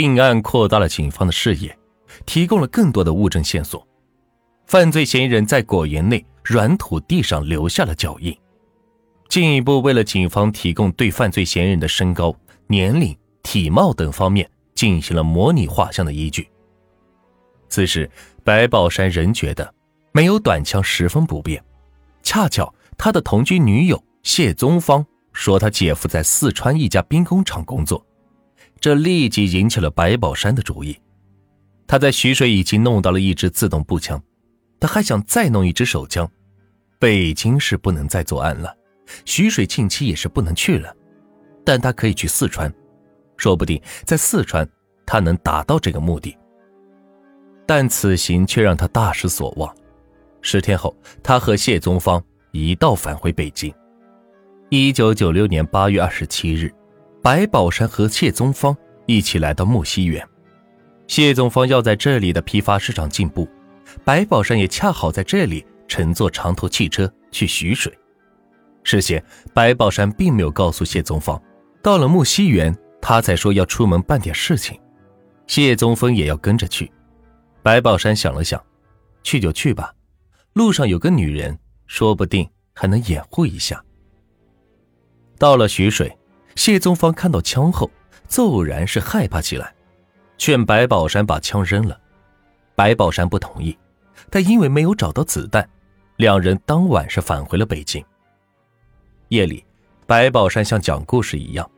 并案扩大了警方的视野，提供了更多的物证线索。犯罪嫌疑人在果园内软土地上留下了脚印，进一步为了警方提供对犯罪嫌疑人的身高、年龄、体貌等方面进行了模拟画像的依据。此时，白宝山仍觉得没有短枪十分不便，恰巧他的同居女友谢宗芳说他姐夫在四川一家兵工厂工作，这立即引起了白宝山的注意。他在徐水已经弄到了一支自动步枪。他还想再弄一支手枪，北京是不能再作案了，徐水近期也是不能去了，但他可以去四川，说不定在四川他能达到这个目的。但此行却让他大失所望。十天后，他和谢宗芳一道返回北京。一九九六年八月二十七日，白宝山和谢宗芳一起来到木樨园，谢宗芳要在这里的批发市场进步。白宝山也恰好在这里乘坐长途汽车去徐水。事先，白宝山并没有告诉谢宗芳，到了木樨园，他才说要出门办点事情。谢宗峰也要跟着去。白宝山想了想，去就去吧，路上有个女人，说不定还能掩护一下。到了徐水，谢宗芳看到枪后，骤然是害怕起来，劝白宝山把枪扔了。白宝山不同意，但因为没有找到子弹，两人当晚是返回了北京。夜里，白宝山像讲故事一样，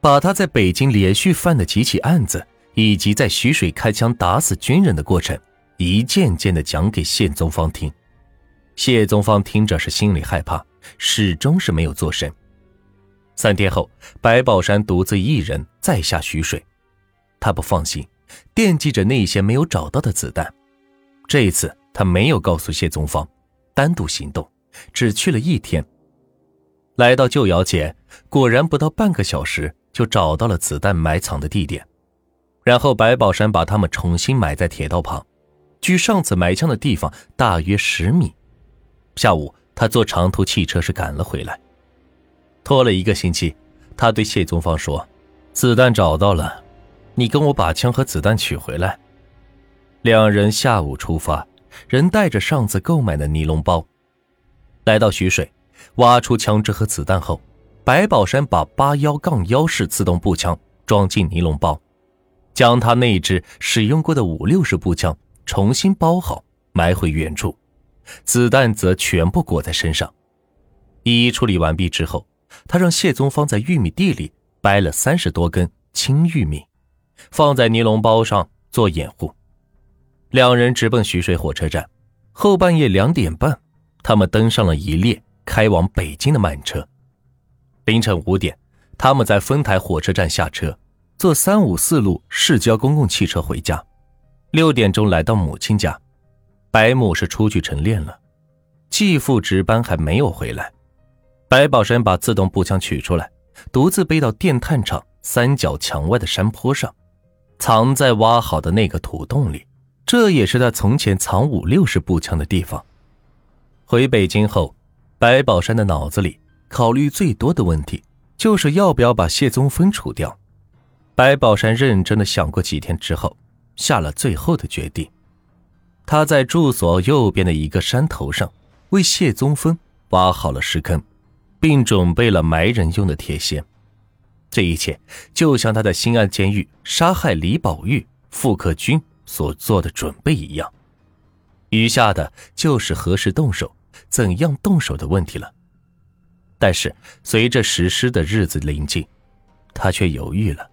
把他在北京连续犯的几起案子，以及在徐水开枪打死军人的过程，一件件的讲给谢宗芳听。谢宗芳听着是心里害怕，始终是没有做声。三天后，白宝山独自一人再下徐水，他不放心。惦记着那些没有找到的子弹，这一次他没有告诉谢宗芳，单独行动，只去了一天。来到旧窑前，果然不到半个小时就找到了子弹埋藏的地点，然后白宝山把他们重新埋在铁道旁，距上次埋枪的地方大约十米。下午，他坐长途汽车是赶了回来，拖了一个星期，他对谢宗芳说：“子弹找到了。”你跟我把枪和子弹取回来。两人下午出发，人带着上次购买的尼龙包，来到徐水，挖出枪支和子弹后，白宝山把八幺杠幺式自动步枪装进尼龙包，将他那支使用过的五六式步枪重新包好，埋回原处，子弹则全部裹在身上。一一处理完毕之后，他让谢宗芳在玉米地里掰了三十多根青玉米。放在尼龙包上做掩护，两人直奔徐水火车站。后半夜两点半，他们登上了一列开往北京的慢车。凌晨五点，他们在丰台火车站下车，坐三五四路市郊公共汽车回家。六点钟来到母亲家，白母是出去晨练了，继父值班还没有回来。白宝山把自动步枪取出来，独自背到电炭厂三角墙外的山坡上。藏在挖好的那个土洞里，这也是他从前藏五六式步枪的地方。回北京后，白宝山的脑子里考虑最多的问题就是要不要把谢宗峰除掉。白宝山认真的想过几天之后，下了最后的决定。他在住所右边的一个山头上，为谢宗峰挖好了石坑，并准备了埋人用的铁锨。这一切就像他在新安监狱杀害李宝玉、傅克军所做的准备一样，余下的就是何时动手、怎样动手的问题了。但是随着实施的日子临近，他却犹豫了。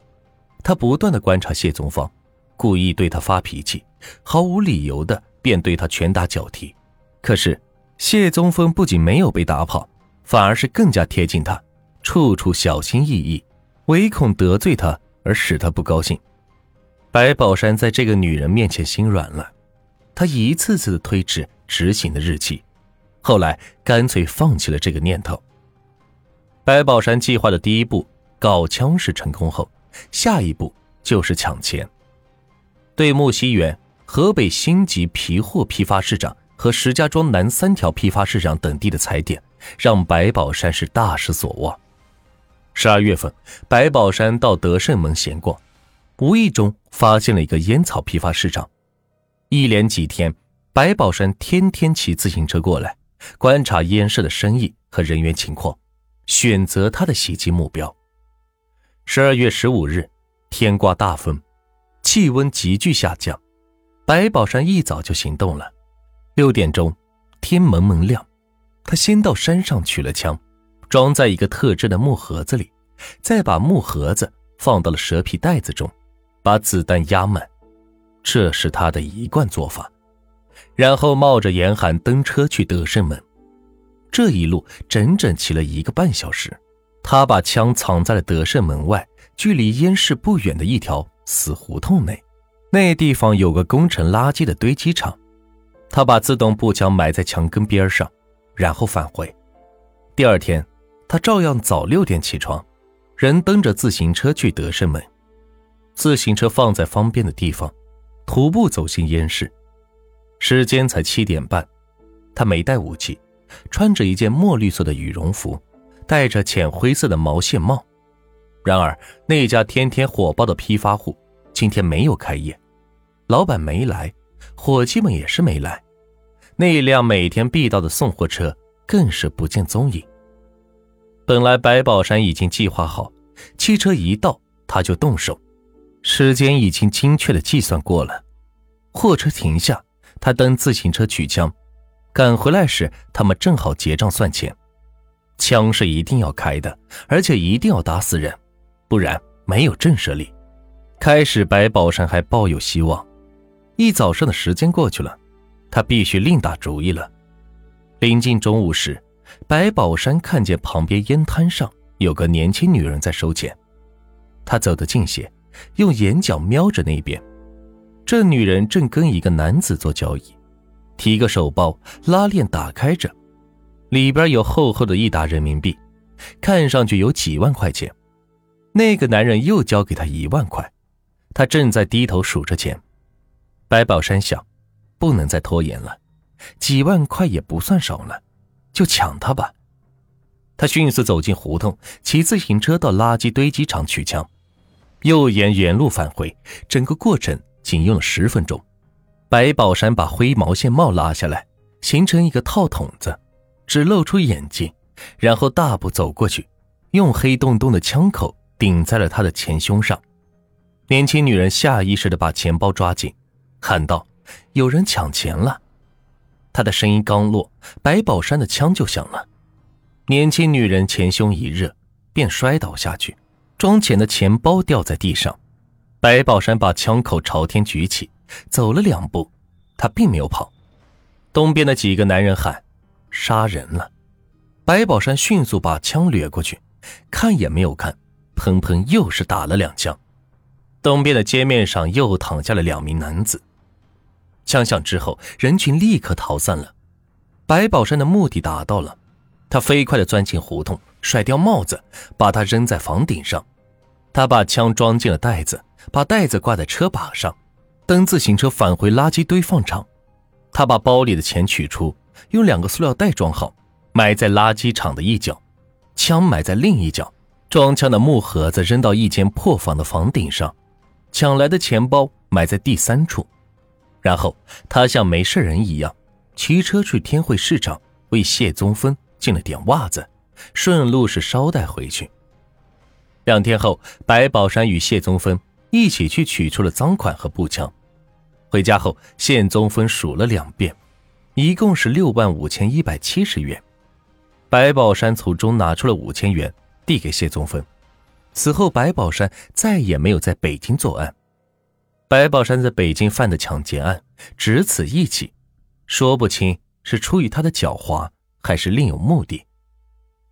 他不断的观察谢宗芳，故意对他发脾气，毫无理由的便对他拳打脚踢。可是谢宗峰不仅没有被打跑，反而是更加贴近他，处处小心翼翼。唯恐得罪他而使他不高兴，白宝山在这个女人面前心软了，他一次次的推迟执行的日期，后来干脆放弃了这个念头。白宝山计划的第一步搞枪是成功后，下一步就是抢钱。对木樨园、河北新集皮货批发市场和石家庄南三条批发市场等地的踩点，让白宝山是大失所望。十二月份，白宝山到德胜门闲逛，无意中发现了一个烟草批发市场。一连几天，白宝山天天骑自行车过来，观察烟市的生意和人员情况，选择他的袭击目标。十二月十五日，天刮大风，气温急剧下降。白宝山一早就行动了。六点钟，天蒙蒙亮，他先到山上取了枪，装在一个特制的木盒子里，再把木盒子放到了蛇皮袋子中，把子弹压满。这是他的一贯做法。然后冒着严寒登车去德胜门。这一路整整骑了一个半小时。他把枪藏在了德胜门外，距离烟市不远的一条死胡同内。那地方有个工程垃圾的堆积场。他把自动步枪埋在墙根边上，然后返回。第二天，他照样早六点起床，人蹬着自行车去德胜门。自行车放在方便的地方，徒步走进烟市。时间才七点半，他没带武器，穿着一件墨绿色的羽绒服。戴着浅灰色的毛线帽，然而那家天天火爆的批发户今天没有开业，老板没来，伙计们也是没来，那辆每天必到的送货车更是不见踪影。本来白宝山已经计划好，汽车一到他就动手，时间已经精确的计算过了。货车停下，他蹬自行车取枪，赶回来时他们正好结账算钱。枪是一定要开的，而且一定要打死人，不然没有震慑力。开始，白宝山还抱有希望。一早上的时间过去了，他必须另打主意了。临近中午时，白宝山看见旁边烟摊上有个年轻女人在收钱，他走得近些，用眼角瞄着那边。这女人正跟一个男子做交易，提个手包，拉链打开着。里边有厚厚的一沓人民币，看上去有几万块钱。那个男人又交给他一万块，他正在低头数着钱。白宝山想，不能再拖延了，几万块也不算少了，就抢他吧。他迅速走进胡同，骑自行车到垃圾堆积场取枪，又沿原路返回，整个过程仅用了十分钟。白宝山把灰毛线帽拉下来，形成一个套筒子。只露出眼睛，然后大步走过去，用黑洞洞的枪口顶在了他的前胸上。年轻女人下意识地把钱包抓紧，喊道：“有人抢钱了！”他的声音刚落，白宝山的枪就响了。年轻女人前胸一热，便摔倒下去，装钱的钱包掉在地上。白宝山把枪口朝天举起，走了两步，他并没有跑。东边的几个男人喊。杀人了！白宝山迅速把枪掠过去，看也没有看，砰砰又是打了两枪。东边的街面上又躺下了两名男子。枪响之后，人群立刻逃散了。白宝山的目的达到了，他飞快地钻进胡同，甩掉帽子，把它扔在房顶上。他把枪装进了袋子，把袋子挂在车把上，蹬自行车返回垃圾堆放场。他把包里的钱取出。用两个塑料袋装好，埋在垃圾场的一角，枪埋在另一角，装枪的木盒子扔到一间破房的房顶上，抢来的钱包埋在第三处，然后他像没事人一样，骑车去天汇市场为谢宗芬进了点袜子，顺路是捎带回去。两天后，白宝山与谢宗芬一起去取出了赃款和步枪，回家后，谢宗芬数了两遍。一共是六万五千一百七十元，白宝山从中拿出了五千元，递给谢宗芬。此后，白宝山再也没有在北京作案。白宝山在北京犯的抢劫案只此一起，说不清是出于他的狡猾，还是另有目的。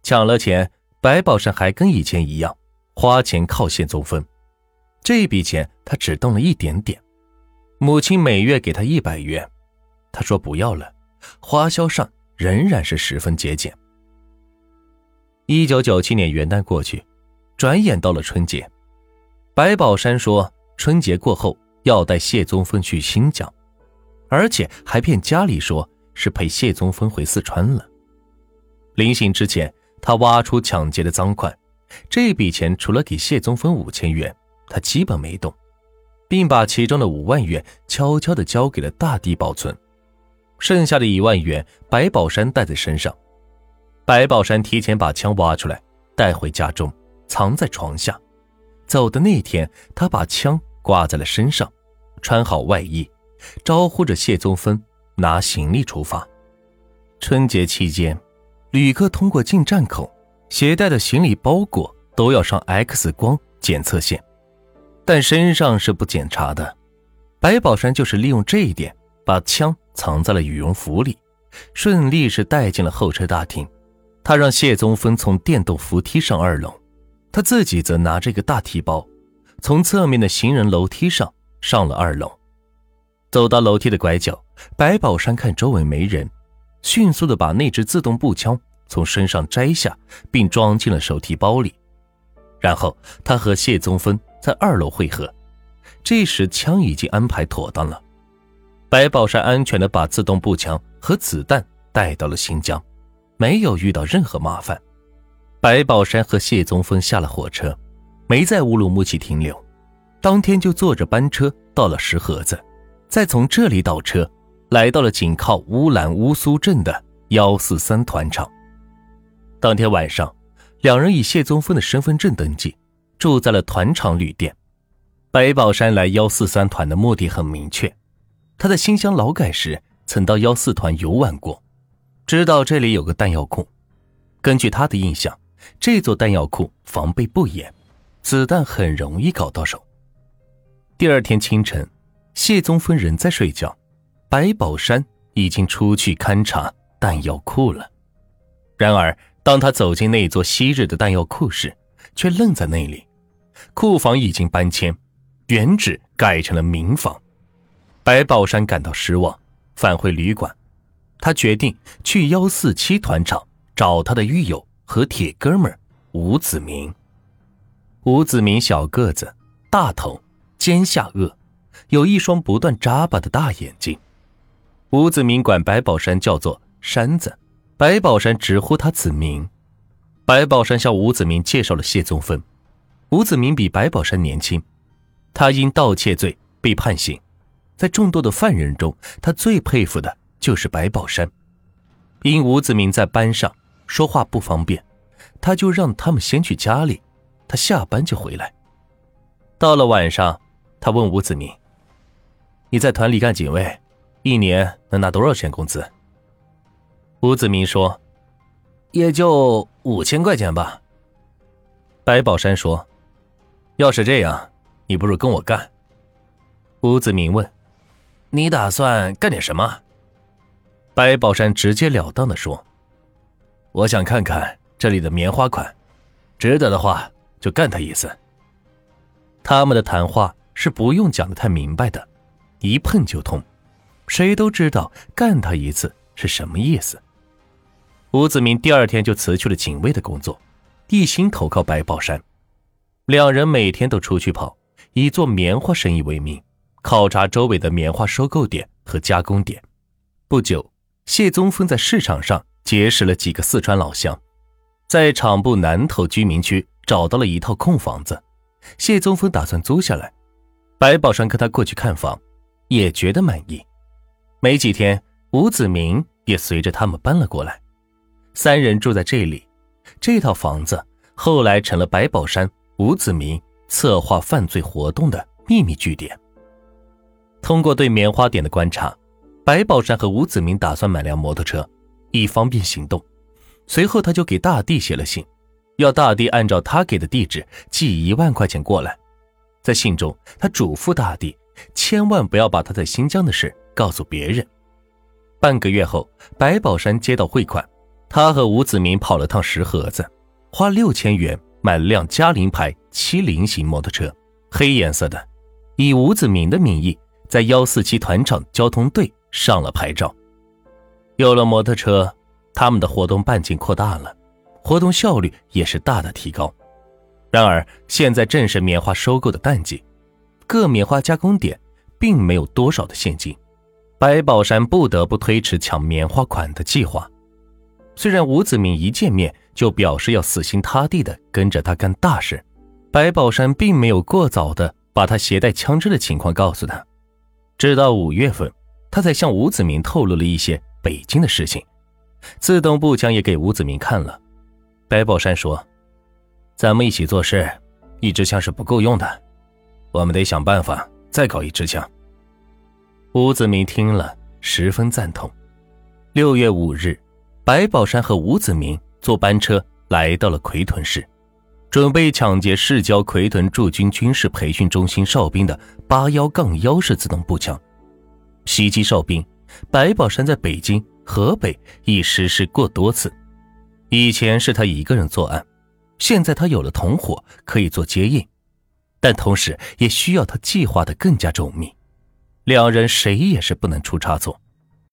抢了钱，白宝山还跟以前一样，花钱靠谢宗分。这笔钱他只动了一点点，母亲每月给他一百元，他说不要了。花销上仍然是十分节俭。一九九七年元旦过去，转眼到了春节。白宝山说，春节过后要带谢宗芬去新疆，而且还骗家里说是陪谢宗芬回四川了。临行之前，他挖出抢劫的赃款，这笔钱除了给谢宗芬五千元，他基本没动，并把其中的五万元悄悄地交给了大地保存，剩下的一万元白宝山带在身上。白宝山提前把枪挖出来，带回家中，藏在床下。走的那天，他把枪挂在了身上，穿好外衣，招呼着谢宗芬拿行李出发。春节期间，旅客通过进站口携带的行李包裹都要上 X 光检测线。但身上是不检查的，白宝山就是利用这一点，把枪藏在了羽绒服里，顺利是带进了候车大厅。他让谢宗芬从电动扶梯上二楼，他自己则拿着一个大提包，从侧面的行人楼梯上上了二楼。走到楼梯的拐角，白宝山看周围没人，迅速的把那支自动步枪从身上摘下，并装进了手提包里。然后他和谢宗芬在二楼会合，这时枪已经安排妥当了。白宝山安全的把自动步枪和子弹带到了新疆，没有遇到任何麻烦。白宝山和谢宗峰下了火车，没在乌鲁木齐停留，当天就坐着班车到了石河子，再从这里倒车，来到了紧靠乌兰乌苏镇的幺四三团场。当天晚上。两人以谢宗峰的身份证登记，住在了团场旅店。白宝山来幺四三团的目的很明确，他在新乡劳改时曾到幺四团游玩过，知道这里有个弹药库。根据他的印象，这座弹药库防备不严，子弹很容易搞到手。第二天清晨，谢宗峰仍在睡觉，白宝山已经出去勘察弹药库了。然而。当他走进那座昔日的弹药库时，却愣在那里。库房已经搬迁，原址改成了民房。白宝山感到失望，返回旅馆。他决定去幺四七团场找他的狱友和铁哥们吴子明。吴子明小个子，大头，尖下颚，有一双不断眨巴的大眼睛。吴子明管白宝山叫做山子。白宝山直呼他子明。白宝山向吴子明介绍了谢宗芬。吴子明比白宝山年轻，他因盗窃罪被判刑。在众多的犯人中，他最佩服的就是白宝山。因吴子明在班上说话不方便，他就让他们先去家里，他下班就回来。到了晚上，他问吴子明：“你在团里干警卫，一年能拿多少钱工资？”吴子明说：“也就五千块钱吧。”白宝山说：“要是这样，你不如跟我干。”吴子明问：“你打算干点什么？”白宝山直截了当的说：“我想看看这里的棉花款，值得的话就干他一次。”他们的谈话是不用讲的太明白的，一碰就通，谁都知道干他一次是什么意思。吴子明第二天就辞去了警卫的工作，一心投靠白宝山。两人每天都出去跑，以做棉花生意为名，考察周围的棉花收购点和加工点。不久，谢宗峰在市场上结识了几个四川老乡，在厂部南头居民区找到了一套空房子，谢宗峰打算租下来。白宝山跟他过去看房，也觉得满意。没几天，吴子明也随着他们搬了过来。三人住在这里，这套房子后来成了白宝山、吴子明策划犯罪活动的秘密据点。通过对棉花点的观察，白宝山和吴子明打算买辆摩托车，以方便行动。随后，他就给大地写了信，要大地按照他给的地址寄一万块钱过来。在信中，他嘱咐大地千万不要把他在新疆的事告诉别人。半个月后，白宝山接到汇款。他和吴子明跑了趟石河子，花六千元买了辆嘉陵牌七零型摩托车，黑颜色的，以吴子明的名义在幺四七团场交通队上了牌照。有了摩托车，他们的活动半径扩大了，活动效率也是大大提高。然而，现在正是棉花收购的淡季，各棉花加工点并没有多少的现金，白宝山不得不推迟抢棉花款的计划。虽然吴子明一见面就表示要死心塌地的跟着他干大事，白宝山并没有过早的把他携带枪支的情况告诉他。直到五月份，他才向吴子明透露了一些北京的事情。自动步枪也给吴子明看了。白宝山说：“咱们一起做事，一支枪是不够用的，我们得想办法再搞一支枪。”吴子明听了，十分赞同。六月五日，白宝山和吴子明坐班车来到了奎屯市。准备抢劫市郊奎屯驻军军事培训中心哨兵的八幺杠幺式自动步枪，袭击哨兵。白宝山在北京、河北已实施过多次，以前是他一个人作案，现在他有了同伙可以做接应，但同时也需要他计划的更加周密，两人谁也是不能出差错。